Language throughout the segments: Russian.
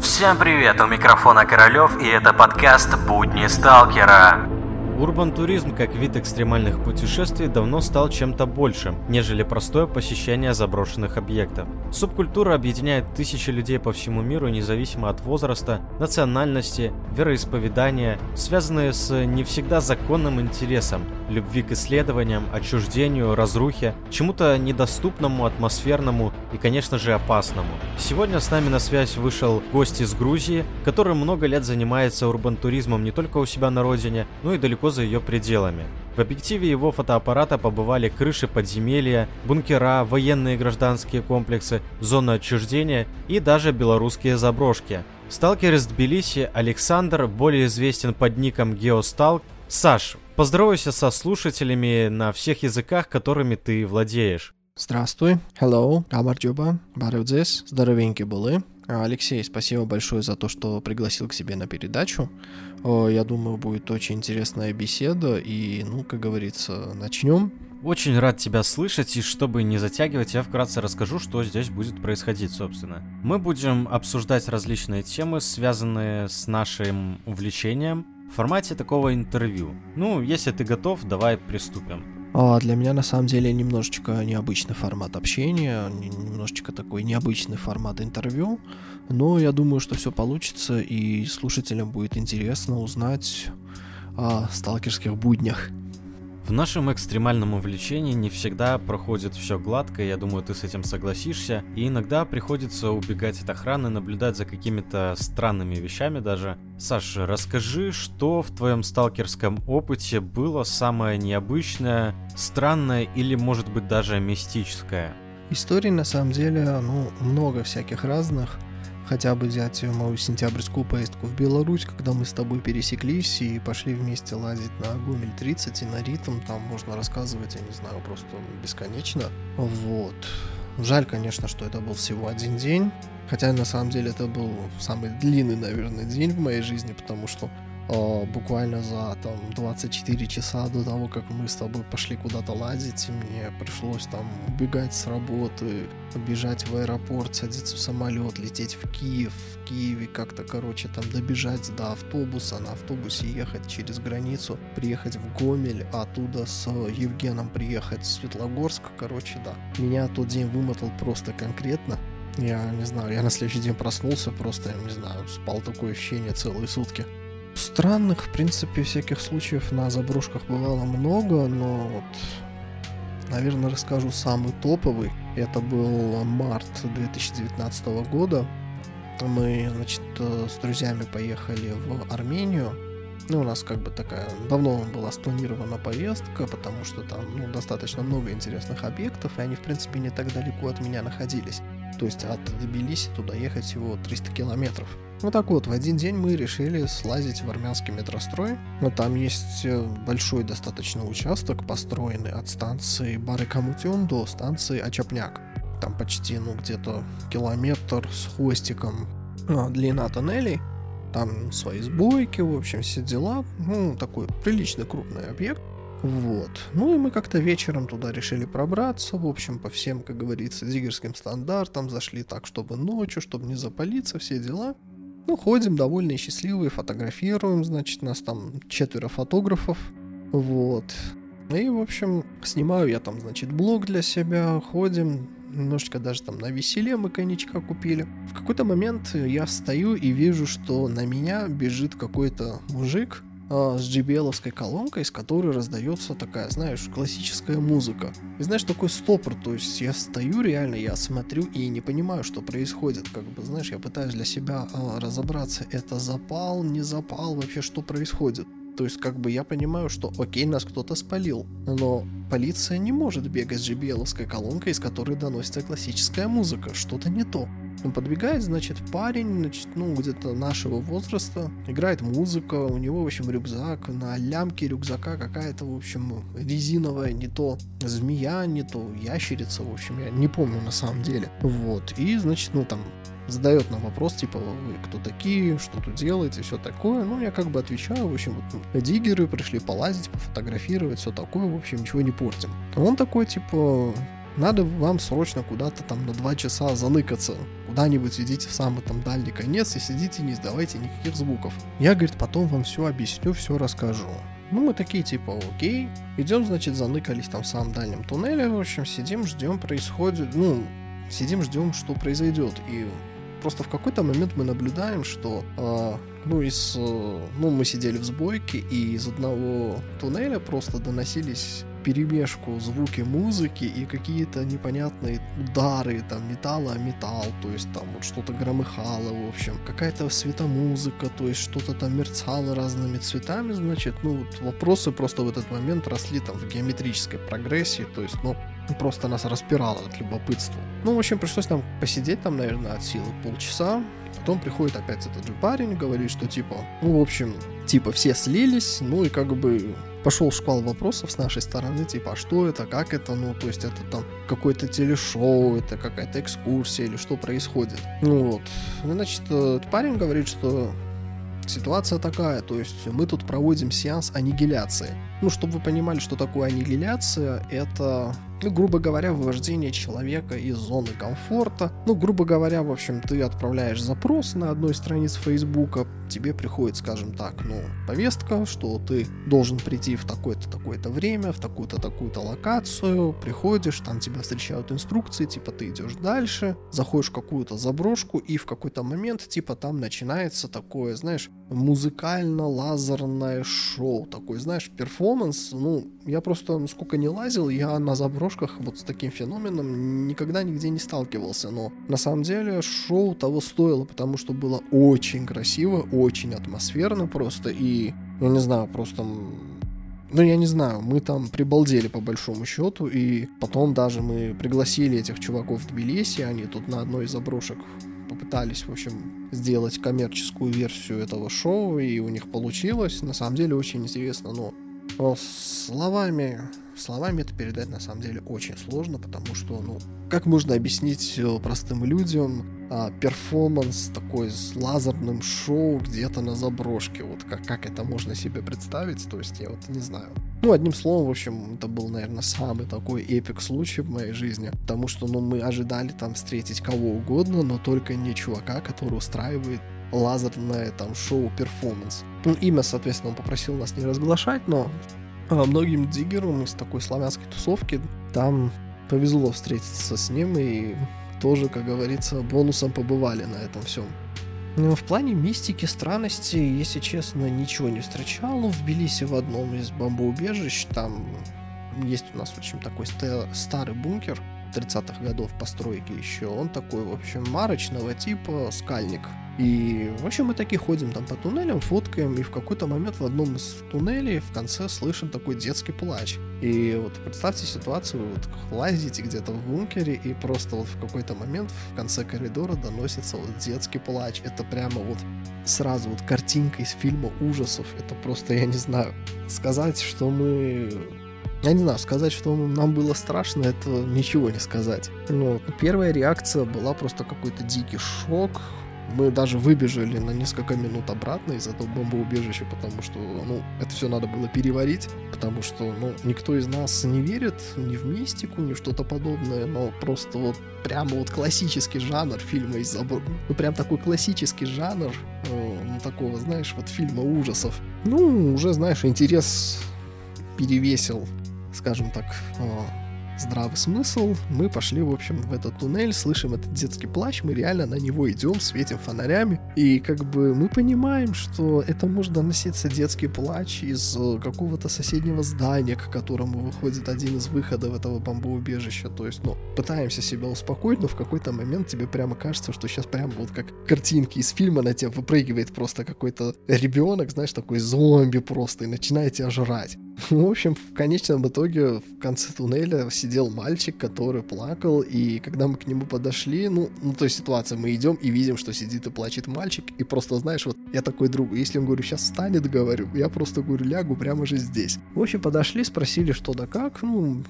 Всем привет, у микрофона Королёв, и это подкаст «Будни сталкера». Урбан-туризм как вид экстремальных путешествий давно стал чем-то большим, нежели простое посещение заброшенных объектов. Субкультура объединяет тысячи людей по всему миру независимо от возраста, национальности, вероисповедания, связанные с не всегда законным интересом, любви к исследованиям, отчуждению, разрухе, чему-то недоступному, атмосферному и, конечно же, опасному. Сегодня с нами на связь вышел гость из Грузии, который много лет занимается урбан-туризмом не только у себя на родине, но и далеко за ее пределами. В объективе его фотоаппарата побывали крыши подземелья, бункера, военные и гражданские комплексы, зоны отчуждения и даже белорусские заброшки. Сталкер из Тбилиси Александр, более известен под ником Геосталк. Саш, поздоровайся со слушателями на всех языках, которыми ты владеешь. Здравствуй, hello, Габарджоба, Барудзес, здоровенькие были. Алексей, спасибо большое за то, что пригласил к себе на передачу. Я думаю, будет очень интересная беседа, и, ну, как говорится, начнем. Очень рад тебя слышать, и чтобы не затягивать, я вкратце расскажу, что здесь будет происходить, собственно. Мы будем обсуждать различные темы, связанные с нашим увлечением, в формате такого интервью. Ну, если ты готов, давай приступим. А для меня на самом деле немножечко необычный формат общения, немножечко такой необычный формат интервью, но я думаю, что все получится и слушателям будет интересно узнать о сталкерских буднях. В нашем экстремальном увлечении не всегда проходит все гладко, я думаю, ты с этим согласишься, и иногда приходится убегать от охраны, наблюдать за какими-то странными вещами даже. Саша, расскажи, что в твоем сталкерском опыте было самое необычное, странное или, может быть, даже мистическое? Историй на самом деле, ну, много всяких разных хотя бы взять мою сентябрьскую поездку в Беларусь, когда мы с тобой пересеклись и пошли вместе лазить на Гомель 30 и на ритм, там можно рассказывать, я не знаю, просто бесконечно. Вот. Жаль, конечно, что это был всего один день, хотя на самом деле это был самый длинный, наверное, день в моей жизни, потому что буквально за там 24 часа до того, как мы с тобой пошли куда-то лазить, мне пришлось там убегать с работы, бежать в аэропорт, садиться в самолет, лететь в Киев, в Киеве как-то, короче, там добежать до автобуса, на автобусе ехать через границу, приехать в Гомель, а оттуда с Евгеном приехать в Светлогорск, короче, да. Меня тот день вымотал просто конкретно. Я не знаю, я на следующий день проснулся, просто, не знаю, спал такое ощущение целые сутки. Странных, в принципе, всяких случаев на заброшках бывало много, но вот, наверное, расскажу самый топовый. Это был март 2019 года. Мы, значит, с друзьями поехали в Армению. Ну, у нас как бы такая давно была спланирована поездка, потому что там ну, достаточно много интересных объектов, и они, в принципе, не так далеко от меня находились. То есть от Тбилиси туда ехать всего 300 километров. Вот так вот, в один день мы решили слазить в армянский метрострой. Но там есть э, большой достаточно участок, построенный от станции Барыкамутюн до станции Ачапняк. Там почти, ну, где-то километр с хвостиком а, длина тоннелей. Там свои сбойки, в общем, все дела. Ну, такой приличный крупный объект. Вот. Ну и мы как-то вечером туда решили пробраться, в общем, по всем, как говорится, диггерским стандартам, зашли так, чтобы ночью, чтобы не запалиться, все дела. Ну, ходим довольно счастливые, фотографируем, значит, нас там четверо фотографов, вот. И, в общем, снимаю я там, значит, блог для себя, ходим, немножечко даже там на веселе мы коньячка купили. В какой-то момент я стою и вижу, что на меня бежит какой-то мужик, а, с JBL колонкой, из которой раздается такая, знаешь, классическая музыка. И знаешь, такой стопор, то есть я стою реально, я смотрю и не понимаю, что происходит. Как бы, знаешь, я пытаюсь для себя а, разобраться, это запал, не запал, вообще что происходит. То есть, как бы я понимаю, что окей, нас кто-то спалил, но полиция не может бегать с JBL колонкой, из которой доносится классическая музыка. Что-то не то. Он подбегает, значит, парень, значит, ну, где-то нашего возраста, играет музыка, у него, в общем, рюкзак, на лямке рюкзака какая-то, в общем, резиновая, не то змея, не то ящерица, в общем, я не помню на самом деле. Вот, и, значит, ну, там, задает нам вопрос, типа, вы кто такие, что тут делаете, все такое. Ну, я как бы отвечаю, в общем, вот, диггеры пришли полазить, пофотографировать, все такое, в общем, ничего не портим. Он такой, типа, надо вам срочно куда-то там на два часа заныкаться куда-нибудь идите в самый там дальний конец и сидите, не издавайте никаких звуков. Я, говорит, потом вам все объясню, все расскажу. Ну, мы такие, типа, окей. Идем, значит, заныкались там в самом дальнем туннеле, в общем, сидим, ждем, происходит, ну, сидим, ждем, что произойдет. И просто в какой-то момент мы наблюдаем, что, э, ну, из, э, ну, мы сидели в сбойке, и из одного туннеля просто доносились перемешку звуки музыки и какие-то непонятные удары, там, металла о металл, то есть там вот что-то громыхало, в общем, какая-то светомузыка, то есть что-то там мерцало разными цветами, значит, ну, вот вопросы просто в этот момент росли там в геометрической прогрессии, то есть, ну, просто нас распирало от любопытства. Ну, в общем, пришлось нам посидеть там, наверное, от силы полчаса, Потом приходит опять этот же парень, говорит, что типа, ну, в общем, типа все слились, ну и как бы пошел шквал вопросов с нашей стороны, типа, а что это, как это, ну, то есть это там какое-то телешоу, это какая-то экскурсия или что происходит. Ну вот, значит, этот парень говорит, что ситуация такая, то есть мы тут проводим сеанс аннигиляции. Ну, чтобы вы понимали, что такое аннигиляция, это ну, грубо говоря, вывождение человека из зоны комфорта. Ну, грубо говоря, в общем, ты отправляешь запрос на одной странице Фейсбука, тебе приходит, скажем так, ну, повестка, что ты должен прийти в такое-то, такое-то время, в такую-то, такую-то локацию, приходишь, там тебя встречают инструкции, типа ты идешь дальше, заходишь в какую-то заброшку, и в какой-то момент, типа, там начинается такое, знаешь, музыкально-лазерное шоу, такой, знаешь, перформанс, ну, я просто, ну, сколько не лазил, я на заброшках вот с таким феноменом никогда нигде не сталкивался, но на самом деле шоу того стоило, потому что было очень красиво, очень атмосферно просто, и, я не знаю, просто ну, я не знаю, мы там прибалдели по большому счету, и потом даже мы пригласили этих чуваков в Тбилиси, они тут на одной из заброшек попытались, в общем, сделать коммерческую версию этого шоу, и у них получилось. На самом деле очень интересно, но словами, словами это передать на самом деле очень сложно, потому что, ну, как можно объяснить э, простым людям а, перформанс такой с лазерным шоу где-то на заброшке, вот как, как это можно себе представить, то есть я вот не знаю. Ну, одним словом, в общем, это был, наверное, самый такой epic случай в моей жизни, потому что, ну, мы ожидали там встретить кого угодно, но только не чувака, который устраивает лазерное там шоу-перформанс. Ну, имя, соответственно, он попросил нас не разглашать, но а, многим диггерам из такой славянской тусовки там повезло встретиться с ним и тоже, как говорится, бонусом побывали на этом всем. Но в плане мистики, странности, если честно, ничего не встречал. В Тбилиси в одном из бомбоубежищ, там есть у нас, в общем, такой старый бункер 30-х годов постройки еще. Он такой, в общем, марочного типа скальник. И, в общем, мы такие ходим там по туннелям, фоткаем, и в какой-то момент в одном из туннелей в конце слышим такой детский плач. И вот представьте ситуацию, вы вот лазите где-то в бункере, и просто вот в какой-то момент в конце коридора доносится вот детский плач. Это прямо вот сразу вот картинка из фильма ужасов. Это просто, я не знаю, сказать, что мы я не знаю, сказать, что нам было страшно, это ничего не сказать. Но первая реакция была просто какой-то дикий шок, мы даже выбежали на несколько минут обратно из этого бомбоубежища, потому что, ну, это все надо было переварить, потому что, ну, никто из нас не верит ни в мистику, ни в что-то подобное, но просто вот прямо вот классический жанр фильма из забора. Ну, прям такой классический жанр, э, ну, такого, знаешь, вот фильма ужасов. Ну, уже, знаешь, интерес перевесил, скажем так, э, здравый смысл. Мы пошли, в общем, в этот туннель, слышим этот детский плач, мы реально на него идем, светим фонарями, и как бы мы понимаем, что это может доноситься детский плач из э, какого-то соседнего здания, к которому выходит один из выходов этого бомбоубежища. То есть, ну, пытаемся себя успокоить, но в какой-то момент тебе прямо кажется, что сейчас прямо вот как картинки из фильма на тебя выпрыгивает просто какой-то ребенок, знаешь, такой зомби просто, и начинает тебя жрать. В общем, в конечном итоге в конце туннеля сидел мальчик, который плакал, и когда мы к нему подошли, ну, ну то есть ситуация, мы идем и видим, что сидит и плачет мальчик, и просто, знаешь, вот я такой другу, если он, говорю, сейчас встанет, говорю, я просто, говорю, лягу прямо же здесь. В общем, подошли, спросили, что да как, ну,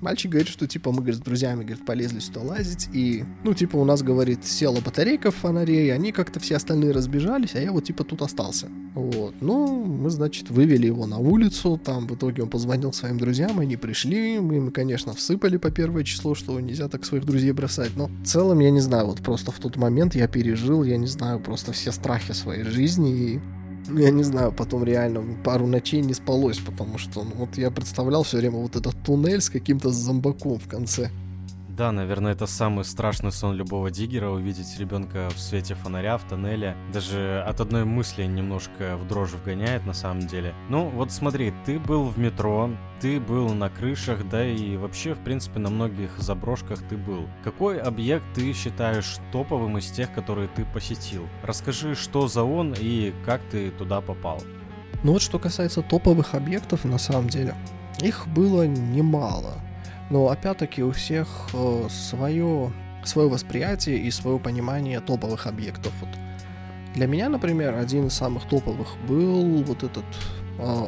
Мальчик говорит, что, типа, мы, говорит, с друзьями, говорит, полезли сюда лазить, и, ну, типа, у нас, говорит, села батарейка в фонаре, и они как-то все остальные разбежались, а я вот, типа, тут остался. Вот. Ну, мы, значит, вывели его на улицу, там, в итоге он позвонил своим друзьям, они пришли, мы им, конечно, всыпали по первое число, что нельзя так своих друзей бросать, но в целом, я не знаю, вот просто в тот момент я пережил, я не знаю, просто все страхи своей жизни, и я не знаю, потом реально пару ночей не спалось, потому что ну, вот я представлял все время вот этот туннель с каким-то зомбаком в конце. Да, наверное, это самый страшный сон любого диггера увидеть ребенка в свете фонаря в тоннеле. Даже от одной мысли немножко в дрожь вгоняет на самом деле. Ну, вот смотри, ты был в метро, ты был на крышах, да и вообще, в принципе, на многих заброшках ты был. Какой объект ты считаешь топовым из тех, которые ты посетил? Расскажи, что за он и как ты туда попал. Ну вот что касается топовых объектов, на самом деле, их было немало. Но опять-таки у всех э, свое, свое восприятие и свое понимание топовых объектов. Вот. Для меня, например, один из самых топовых был вот этот э,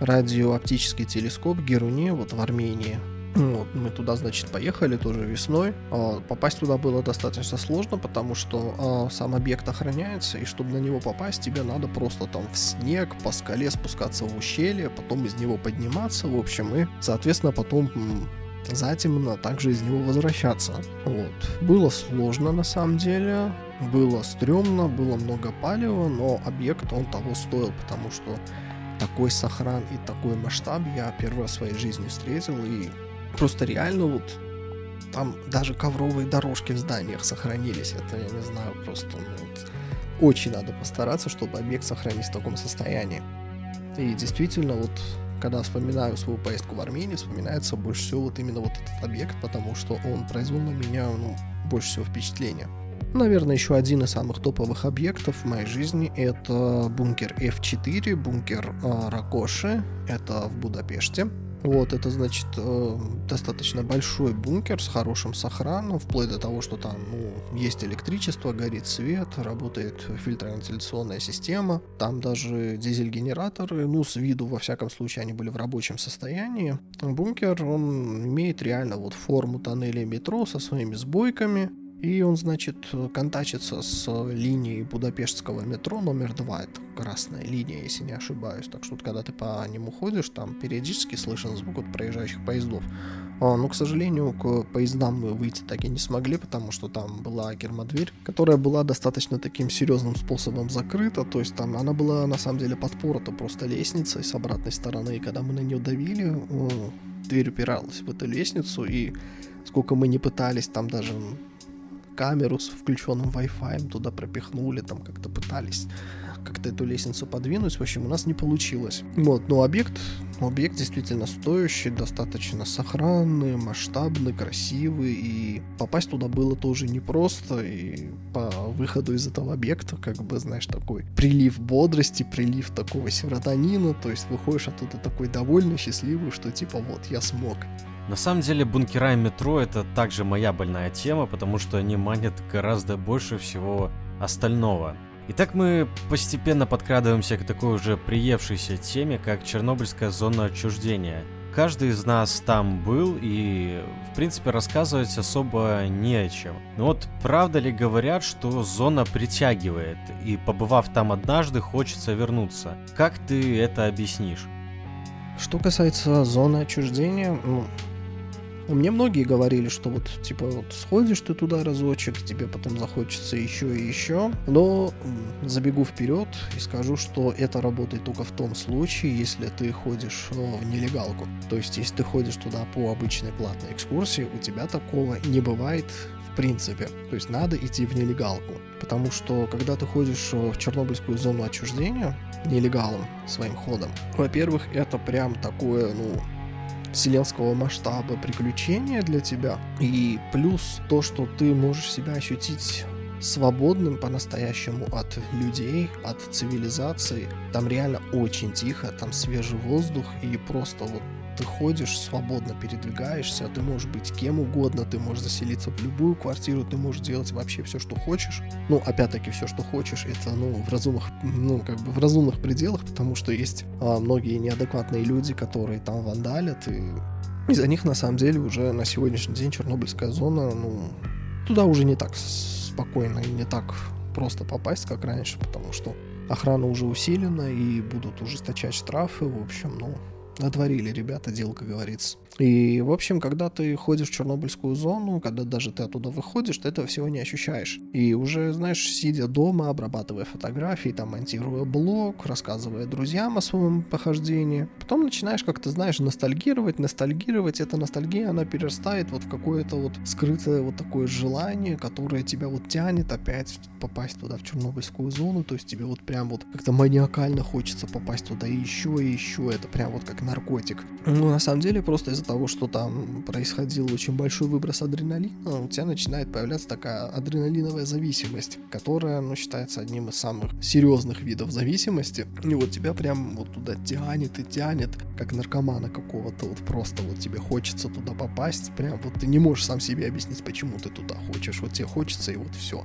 радиооптический телескоп Геруни вот в Армении. Вот, мы туда, значит, поехали тоже весной. А, попасть туда было достаточно сложно, потому что а, сам объект охраняется, и чтобы на него попасть, тебе надо просто там в снег, по скале спускаться в ущелье, потом из него подниматься, в общем, и, соответственно, потом затемно также из него возвращаться. Вот. Было сложно на самом деле, было стрёмно, было много палева, но объект он того стоил, потому что такой сохран и такой масштаб я первый раз в своей жизни встретил, и Просто реально вот там даже ковровые дорожки в зданиях сохранились. Это, я не знаю, просто ну, вот, очень надо постараться, чтобы объект сохранить в таком состоянии. И действительно, вот когда вспоминаю свою поездку в Армению, вспоминается больше всего вот именно вот этот объект, потому что он произвел на меня ну, больше всего впечатления. Наверное, еще один из самых топовых объектов в моей жизни это бункер F4, бункер э, Ракоши, это в Будапеште. Вот, это значит э, достаточно большой бункер с хорошим сохраном, вплоть до того, что там ну, есть электричество, горит свет, работает фильтровентиляционная система, там даже дизель-генераторы, ну, с виду, во всяком случае, они были в рабочем состоянии. Бункер, он имеет реально вот форму тоннеля метро со своими сбойками, и он, значит, контачится с линией Будапештского метро номер 2. Это красная линия, если не ошибаюсь. Так что, когда ты по нему ходишь, там периодически слышен звук от проезжающих поездов. А, но, к сожалению, к поездам мы выйти так и не смогли, потому что там была гермодверь, которая была достаточно таким серьезным способом закрыта. То есть там она была на самом деле подпорота просто лестницей с обратной стороны. И когда мы на нее давили, дверь упиралась в эту лестницу. И сколько мы не пытались там даже камеру с включенным Wi-Fi туда пропихнули, там как-то пытались как-то эту лестницу подвинуть. В общем, у нас не получилось. Вот, но объект, объект действительно стоящий, достаточно сохранный, масштабный, красивый, и попасть туда было тоже непросто, и по выходу из этого объекта, как бы, знаешь, такой прилив бодрости, прилив такого серотонина, то есть выходишь оттуда такой довольный, счастливый, что типа вот, я смог. На самом деле бункера и метро это также моя больная тема, потому что они манят гораздо больше всего остального. Итак, мы постепенно подкрадываемся к такой уже приевшейся теме, как Чернобыльская зона отчуждения. Каждый из нас там был и, в принципе, рассказывать особо не о чем. Но вот правда ли говорят, что зона притягивает, и побывав там однажды, хочется вернуться? Как ты это объяснишь? Что касается зоны отчуждения, ну, мне многие говорили, что вот, типа, вот сходишь ты туда разочек, тебе потом захочется еще и еще. Но забегу вперед и скажу, что это работает только в том случае, если ты ходишь э, в нелегалку. То есть, если ты ходишь туда по обычной платной экскурсии, у тебя такого не бывает в принципе. То есть надо идти в нелегалку. Потому что, когда ты ходишь э, в Чернобыльскую зону отчуждения нелегалом своим ходом, во-первых, это прям такое, ну, вселенского масштаба приключения для тебя. И плюс то, что ты можешь себя ощутить свободным по-настоящему от людей, от цивилизации. Там реально очень тихо, там свежий воздух и просто вот ты ходишь, свободно передвигаешься, ты можешь быть кем угодно, ты можешь заселиться в любую квартиру, ты можешь делать вообще все, что хочешь. Ну, опять-таки, все, что хочешь, это, ну, в разумных, ну, как бы в разумных пределах, потому что есть а, многие неадекватные люди, которые там вандалят и Из-за них, на самом деле, уже на сегодняшний день Чернобыльская зона, ну, туда уже не так спокойно и не так просто попасть, как раньше, потому что охрана уже усилена и будут ужесточать штрафы, в общем, ну, натворили ребята дел, как говорится. И, в общем, когда ты ходишь в Чернобыльскую зону, когда даже ты оттуда выходишь, ты этого всего не ощущаешь. И уже, знаешь, сидя дома, обрабатывая фотографии, там, монтируя блог, рассказывая друзьям о своем похождении, потом начинаешь как-то, знаешь, ностальгировать, ностальгировать. Эта ностальгия, она перерастает вот в какое-то вот скрытое вот такое желание, которое тебя вот тянет опять попасть туда, в Чернобыльскую зону. То есть тебе вот прям вот как-то маниакально хочется попасть туда и еще, и еще. Это прям вот как наркотик. Ну, на самом деле, просто из-за того, что там происходил очень большой выброс адреналина, у тебя начинает появляться такая адреналиновая зависимость, которая, ну, считается одним из самых серьезных видов зависимости. И вот тебя прям вот туда тянет и тянет, как наркомана какого-то, вот просто вот тебе хочется туда попасть, прям вот ты не можешь сам себе объяснить, почему ты туда хочешь, вот тебе хочется и вот все.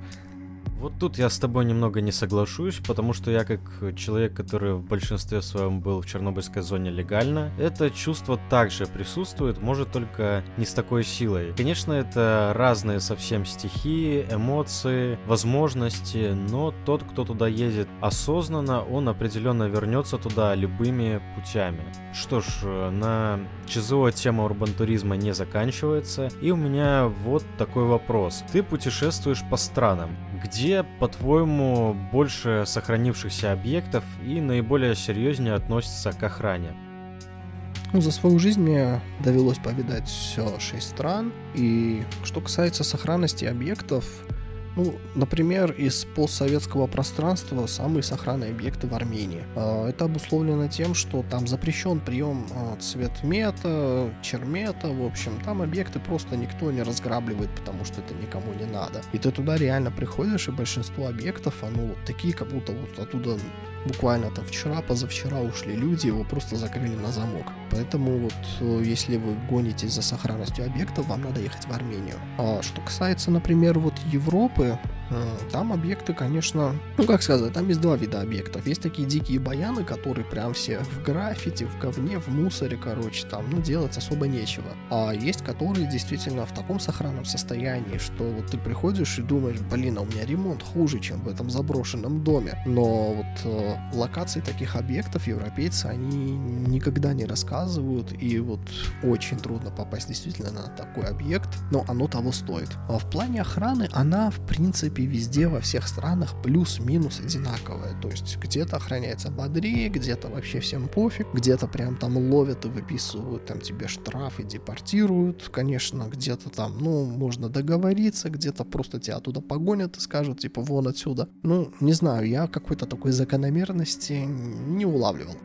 Вот тут я с тобой немного не соглашусь, потому что я как человек, который в большинстве своем был в Чернобыльской зоне легально, это чувство также присутствует, может только не с такой силой. Конечно, это разные совсем стихии, эмоции, возможности, но тот, кто туда едет осознанно, он определенно вернется туда любыми путями. Что ж, на ЧЗО тема урбантуризма не заканчивается, и у меня вот такой вопрос. Ты путешествуешь по странам, где, по-твоему, больше сохранившихся объектов и наиболее серьезнее относятся к охране? Ну, за свою жизнь мне довелось повидать все шесть стран. И что касается сохранности объектов, ну, например, из постсоветского пространства самые сохранные объекты в Армении. А, это обусловлено тем, что там запрещен прием а, цветмета, чермета, в общем, там объекты просто никто не разграбливает, потому что это никому не надо. И ты туда реально приходишь, и большинство объектов, оно вот такие, как будто вот оттуда буквально там вчера, позавчера ушли люди, его просто закрыли на замок. Поэтому вот э, если вы гонитесь за сохранностью объектов, вам надо ехать в Армению. А что касается, например, вот Европы, там объекты, конечно, ну как сказать, там есть два вида объектов. Есть такие дикие баяны, которые прям все в граффити, в говне, в мусоре, короче, там, ну делать особо нечего. А есть, которые действительно в таком сохранном состоянии, что вот ты приходишь и думаешь, блин, а у меня ремонт хуже, чем в этом заброшенном доме. Но вот э, локации таких объектов европейцы, они никогда не рассказывают, и вот очень трудно попасть действительно на такой объект, но оно того стоит. А в плане охраны она, в принципе, принципе, везде, во всех странах плюс-минус одинаковая. То есть где-то охраняется бодрее, где-то вообще всем пофиг, где-то прям там ловят и выписывают там тебе штрафы, депортируют, конечно, где-то там, ну, можно договориться, где-то просто тебя оттуда погонят и скажут, типа, вон отсюда. Ну, не знаю, я какой-то такой закономерности не улавливал.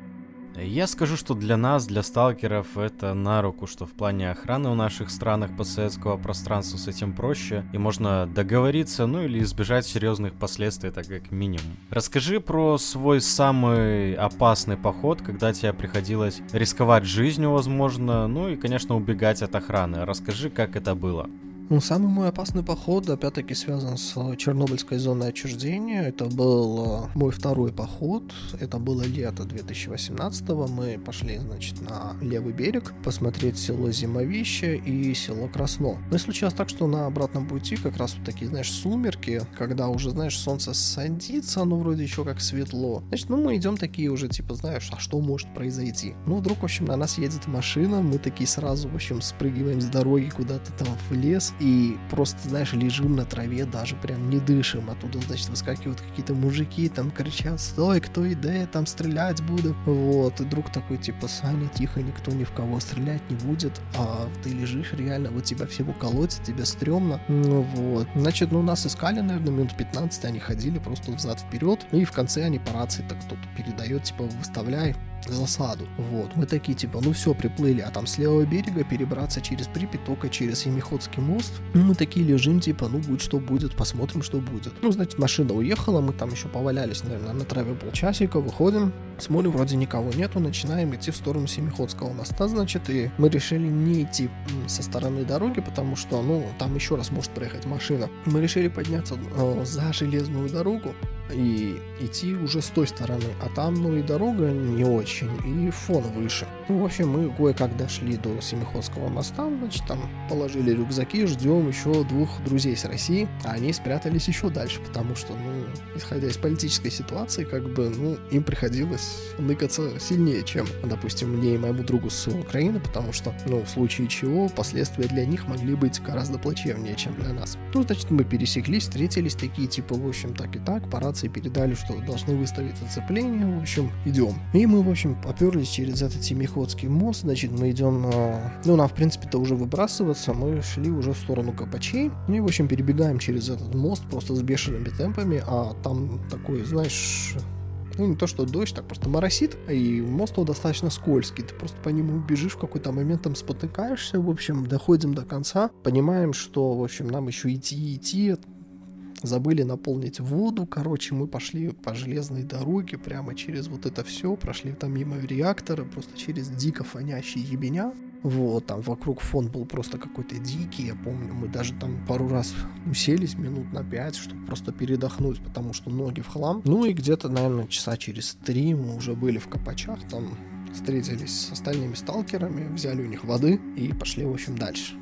Я скажу, что для нас, для сталкеров, это на руку, что в плане охраны в наших странах постсоветского пространства с этим проще, и можно договориться, ну или избежать серьезных последствий, так как минимум. Расскажи про свой самый опасный поход, когда тебе приходилось рисковать жизнью, возможно, ну и, конечно, убегать от охраны. Расскажи, как это было. Ну, самый мой опасный поход, опять-таки, связан с э, Чернобыльской зоной отчуждения. Это был э, мой второй поход. Это было лето 2018 -го. Мы пошли, значит, на левый берег посмотреть село Зимовище и село Красно. Но случилось так, что на обратном пути как раз вот такие, знаешь, сумерки, когда уже, знаешь, солнце садится, ну, вроде еще как светло. Значит, ну, мы идем такие уже, типа, знаешь, а что может произойти? Ну, вдруг, в общем, на нас едет машина, мы такие сразу, в общем, спрыгиваем с дороги куда-то там в лес, и просто, знаешь, лежим на траве, даже прям не дышим. Оттуда, значит, выскакивают какие-то мужики, там кричат, стой, кто иде, там стрелять буду. Вот, и друг такой, типа, Саня, тихо, никто ни в кого стрелять не будет, а ты лежишь реально, вот тебя всего колотят, тебе стрёмно. Ну вот. Значит, ну нас искали, наверное, минут 15, они ходили просто взад-вперед, и в конце они по рации так кто-то передает, типа, выставляй засаду. Вот, мы такие типа, ну все, приплыли, а там с левого берега перебраться через Припять только через Емиходский мост. Ну мы такие лежим, типа, ну будь что будет, посмотрим, что будет. Ну, значит, машина уехала, мы там еще повалялись, наверное, на траве полчасика, выходим, смотрим, вроде никого нету, начинаем идти в сторону Семиходского моста, значит, и мы решили не идти со стороны дороги, потому что, ну, там еще раз может проехать машина. Мы решили подняться э, за железную дорогу, и идти уже с той стороны. А там, ну и дорога не очень, и фон выше. Ну, в общем, мы кое-как дошли до Семиходского моста, значит, там положили рюкзаки, ждем еще двух друзей с России, а они спрятались еще дальше, потому что, ну, исходя из политической ситуации, как бы, ну, им приходилось ныкаться сильнее, чем, допустим, мне и моему другу с Украины, потому что, ну, в случае чего, последствия для них могли быть гораздо плачевнее, чем для нас. Ну, значит, мы пересеклись, встретились такие, типа, в общем, так и так, по рации передали, что должны выставить оцепление, в общем, идем. И мы, в общем, поперлись через этот Семиходский мост, значит, мы идем, ну, нам, в принципе-то, уже выбрасываться, мы шли уже в сторону Копачей, ну и, в общем, перебегаем через этот мост просто с бешеными темпами, а там такой, знаешь, ну, не то, что дождь, так просто моросит, и мост его достаточно скользкий. Ты просто по нему бежишь, в какой-то момент там спотыкаешься, в общем, доходим до конца, понимаем, что, в общем, нам еще идти идти, забыли наполнить воду, короче, мы пошли по железной дороге прямо через вот это все, прошли там мимо реактора, просто через дико фонящий ебеня, вот, там вокруг фон был просто какой-то дикий, я помню, мы даже там пару раз уселись минут на пять, чтобы просто передохнуть, потому что ноги в хлам. Ну и где-то, наверное, часа через три мы уже были в Копачах, там встретились с остальными сталкерами, взяли у них воды и пошли, в общем, дальше.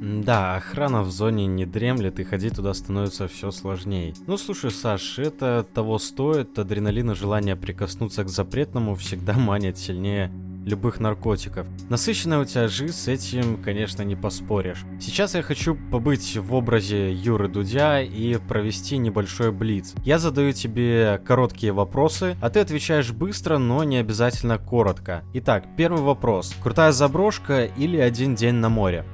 Да, охрана в зоне не дремлет, и ходить туда становится все сложнее. Ну слушай, Саш, это того стоит, адреналин и желание прикоснуться к запретному всегда манят сильнее любых наркотиков. Насыщенная у тебя жизнь, с этим, конечно, не поспоришь. Сейчас я хочу побыть в образе Юры Дудя и провести небольшой блиц. Я задаю тебе короткие вопросы, а ты отвечаешь быстро, но не обязательно коротко. Итак, первый вопрос. Крутая заброшка или один день на море?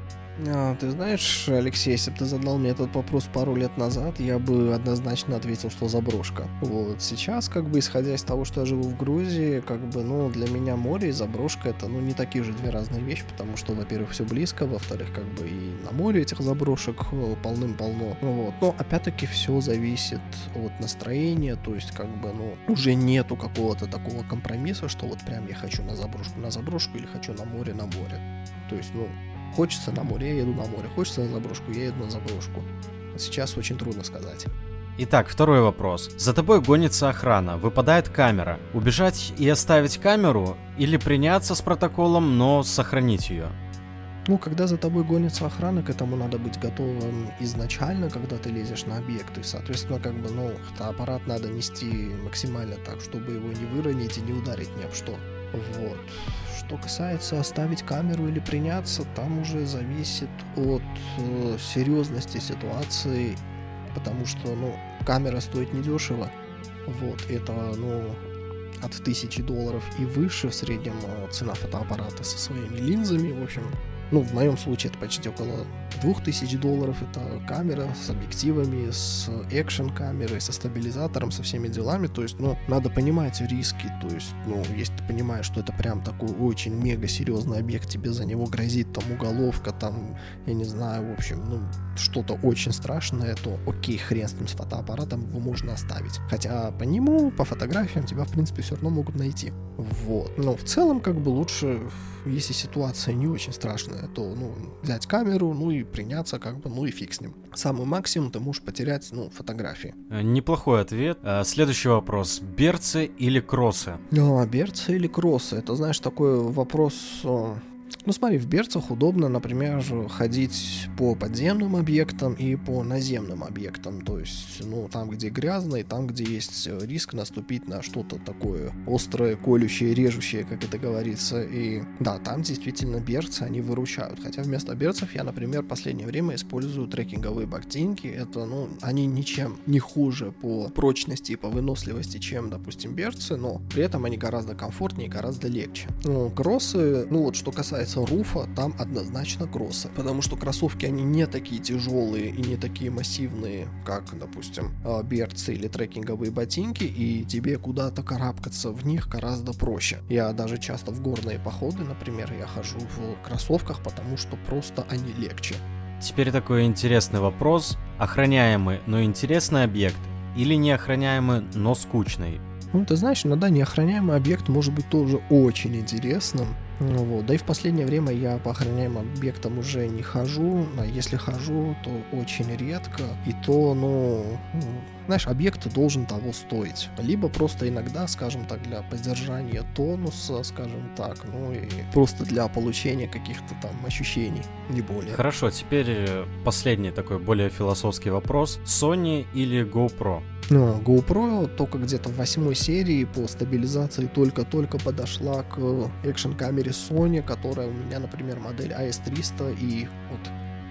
А, ты знаешь, Алексей, если бы ты задал мне этот вопрос пару лет назад, я бы однозначно ответил, что заброшка. Вот сейчас, как бы, исходя из того, что я живу в Грузии, как бы, ну, для меня море и заброшка это, ну, не такие же две разные вещи, потому что, во-первых, все близко, во-вторых, как бы, и на море этих заброшек э, полным-полно. Вот. Но, опять-таки, все зависит от настроения, то есть, как бы, ну, уже нету какого-то такого компромисса, что вот прям я хочу на заброшку, на заброшку или хочу на море, на море. То есть, ну, Хочется на море, я еду на море. Хочется на заброшку, я еду на заброшку. Сейчас очень трудно сказать. Итак, второй вопрос. За тобой гонится охрана, выпадает камера. Убежать и оставить камеру или приняться с протоколом, но сохранить ее? Ну, когда за тобой гонится охрана, к этому надо быть готовым изначально, когда ты лезешь на объект. И, соответственно, как бы, ну, аппарат надо нести максимально так, чтобы его не выронить и не ударить ни об что. Вот. Что касается оставить камеру или приняться, там уже зависит от э, серьезности ситуации, потому что, ну, камера стоит недешево. Вот, это, ну, от тысячи долларов и выше в среднем э, цена фотоаппарата со своими линзами, в общем, ну, в моем случае это почти около 2000 долларов. Это камера с объективами, с экшен камерой, со стабилизатором, со всеми делами. То есть, ну, надо понимать риски. То есть, ну, если ты понимаешь, что это прям такой очень мега серьезный объект, тебе за него грозит там уголовка, там, я не знаю, в общем, ну, что-то очень страшное, то окей, хрен с ним, с фотоаппаратом его можно оставить. Хотя по нему, по фотографиям тебя, в принципе, все равно могут найти. Вот. Но в целом, как бы лучше, если ситуация не очень страшная, то, ну, взять камеру, ну и приняться, как бы, ну и фиг с ним. Самый максимум ты можешь потерять, ну, фотографии. Э, неплохой ответ. А, следующий вопрос. Берцы или кроссы? А, берцы или кроссы? Это, знаешь, такой вопрос ну смотри, в берцах удобно, например, ходить по подземным объектам и по наземным объектам. То есть, ну, там, где грязно, и там, где есть риск наступить на что-то такое острое, колющее, режущее, как это говорится. И да, там действительно берцы, они выручают. Хотя вместо берцев я, например, в последнее время использую трекинговые ботинки. Это, ну, они ничем не хуже по прочности и по выносливости, чем, допустим, берцы, но при этом они гораздо комфортнее и гораздо легче. Ну, кроссы, ну вот что касается касается руфа, там однозначно кроссы. Потому что кроссовки, они не такие тяжелые и не такие массивные, как, допустим, а, берцы или трекинговые ботинки, и тебе куда-то карабкаться в них гораздо проще. Я даже часто в горные походы, например, я хожу в кроссовках, потому что просто они легче. Теперь такой интересный вопрос. Охраняемый, но интересный объект или неохраняемый, но скучный? Ну, ты знаешь, иногда неохраняемый объект может быть тоже очень интересным. Ну вот. Да и в последнее время я по охраняемым объектам уже не хожу, а если хожу, то очень редко. И то, ну, знаешь, объект должен того стоить. Либо просто иногда, скажем так, для поддержания тонуса, скажем так, ну и просто для получения каких-то там ощущений, не более. Хорошо, теперь э, последний такой более философский вопрос. Sony или GoPro? Ну, GoPro только где-то в восьмой серии по стабилизации только-только подошла к экшн-камере Sony, которая у меня, например, модель AS300 и вот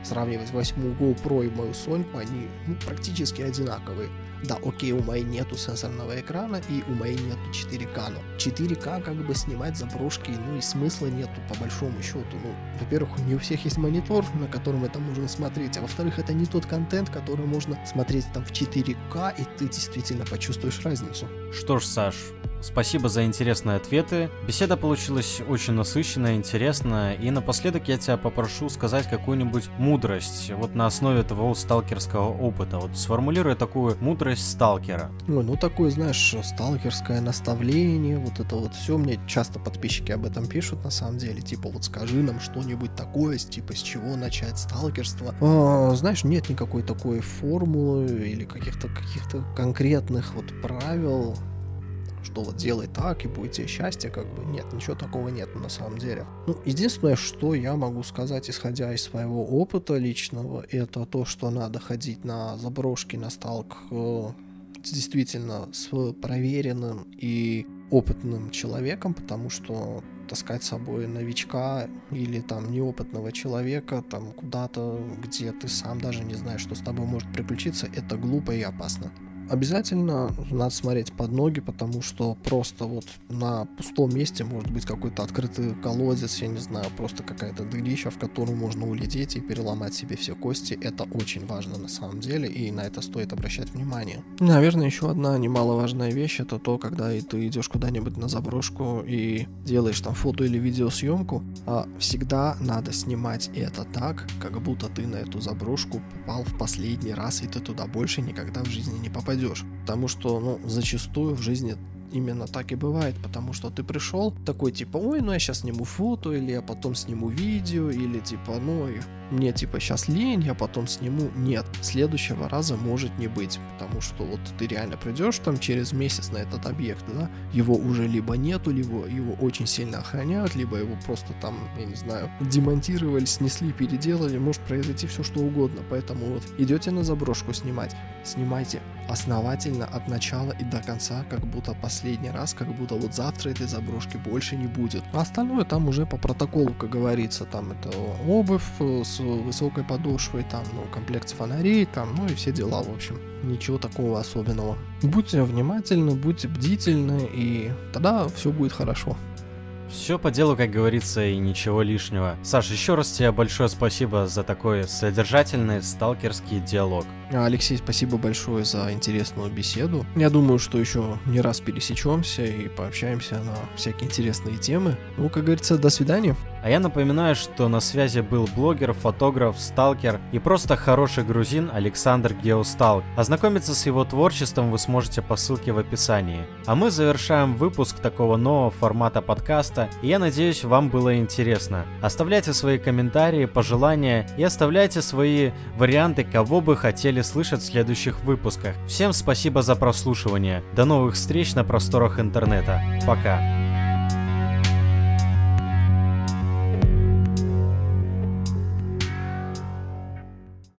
сравнивать восьмую GoPro и мою Sony, они ну, практически одинаковые. Да, окей, у моей нету сенсорного экрана и у моей нету 4К, но 4К как бы снимать заброшки, ну и смысла нету по большому счету. Ну, во-первых, не у всех есть монитор, на котором это можно смотреть, а во-вторых, это не тот контент, который можно смотреть там в 4К, и ты действительно почувствуешь разницу. Что ж, Саш, Спасибо за интересные ответы. Беседа получилась очень насыщенная, интересная. И напоследок я тебя попрошу сказать какую-нибудь мудрость, вот на основе твоего сталкерского опыта. Вот сформулируй такую мудрость сталкера. Ой, ну такое, знаешь, сталкерское наставление, вот это вот все. Мне часто подписчики об этом пишут, на самом деле. Типа, вот скажи нам что-нибудь такое, типа, с чего начать сталкерство. А, знаешь, нет никакой такой формулы или каких-то каких-то конкретных вот правил что вот делай так и будет тебе счастье, как бы нет, ничего такого нет на самом деле. Ну, единственное, что я могу сказать, исходя из своего опыта личного, это то, что надо ходить на заброшки, на сталк э, действительно с проверенным и опытным человеком, потому что таскать с собой новичка или там неопытного человека там куда-то, где ты сам даже не знаешь, что с тобой может приключиться, это глупо и опасно. Обязательно надо смотреть под ноги, потому что просто вот на пустом месте может быть какой-то открытый колодец, я не знаю, просто какая-то дырища, в которую можно улететь и переломать себе все кости. Это очень важно на самом деле, и на это стоит обращать внимание. Наверное, еще одна немаловажная вещь, это то, когда ты идешь куда-нибудь на заброшку и делаешь там фото или видеосъемку, а всегда надо снимать это так, как будто ты на эту заброшку попал в последний раз, и ты туда больше никогда в жизни не попадешь попадешь. Потому что, ну, зачастую в жизни именно так и бывает, потому что ты пришел такой типа, ой, ну я сейчас сниму фото, или я потом сниму видео, или типа, ну мне типа сейчас лень, я потом сниму. Нет, следующего раза может не быть, потому что вот ты реально придешь там через месяц на этот объект, да, его уже либо нету, либо его очень сильно охраняют, либо его просто там, я не знаю, демонтировали, снесли, переделали, может произойти все что угодно, поэтому вот идете на заброшку снимать, снимайте основательно от начала и до конца, как будто последний раз, как будто вот завтра этой заброшки больше не будет. А остальное там уже по протоколу, как говорится, там это обувь с высокой подошвой, там, ну, комплект фонарей, там, ну и все дела, в общем. Ничего такого особенного. Будьте внимательны, будьте бдительны, и тогда все будет хорошо. Все по делу, как говорится, и ничего лишнего. Саш, еще раз тебе большое спасибо за такой содержательный сталкерский диалог. Алексей, спасибо большое за интересную беседу. Я думаю, что еще не раз пересечемся и пообщаемся на всякие интересные темы. Ну, как говорится, до свидания. А я напоминаю, что на связи был блогер, фотограф, сталкер и просто хороший грузин Александр Геосталк. Ознакомиться с его творчеством вы сможете по ссылке в описании. А мы завершаем выпуск такого нового формата подкаста, и я надеюсь, вам было интересно. Оставляйте свои комментарии, пожелания и оставляйте свои варианты, кого бы хотели слышать в следующих выпусках. Всем спасибо за прослушивание. До новых встреч на просторах интернета. Пока.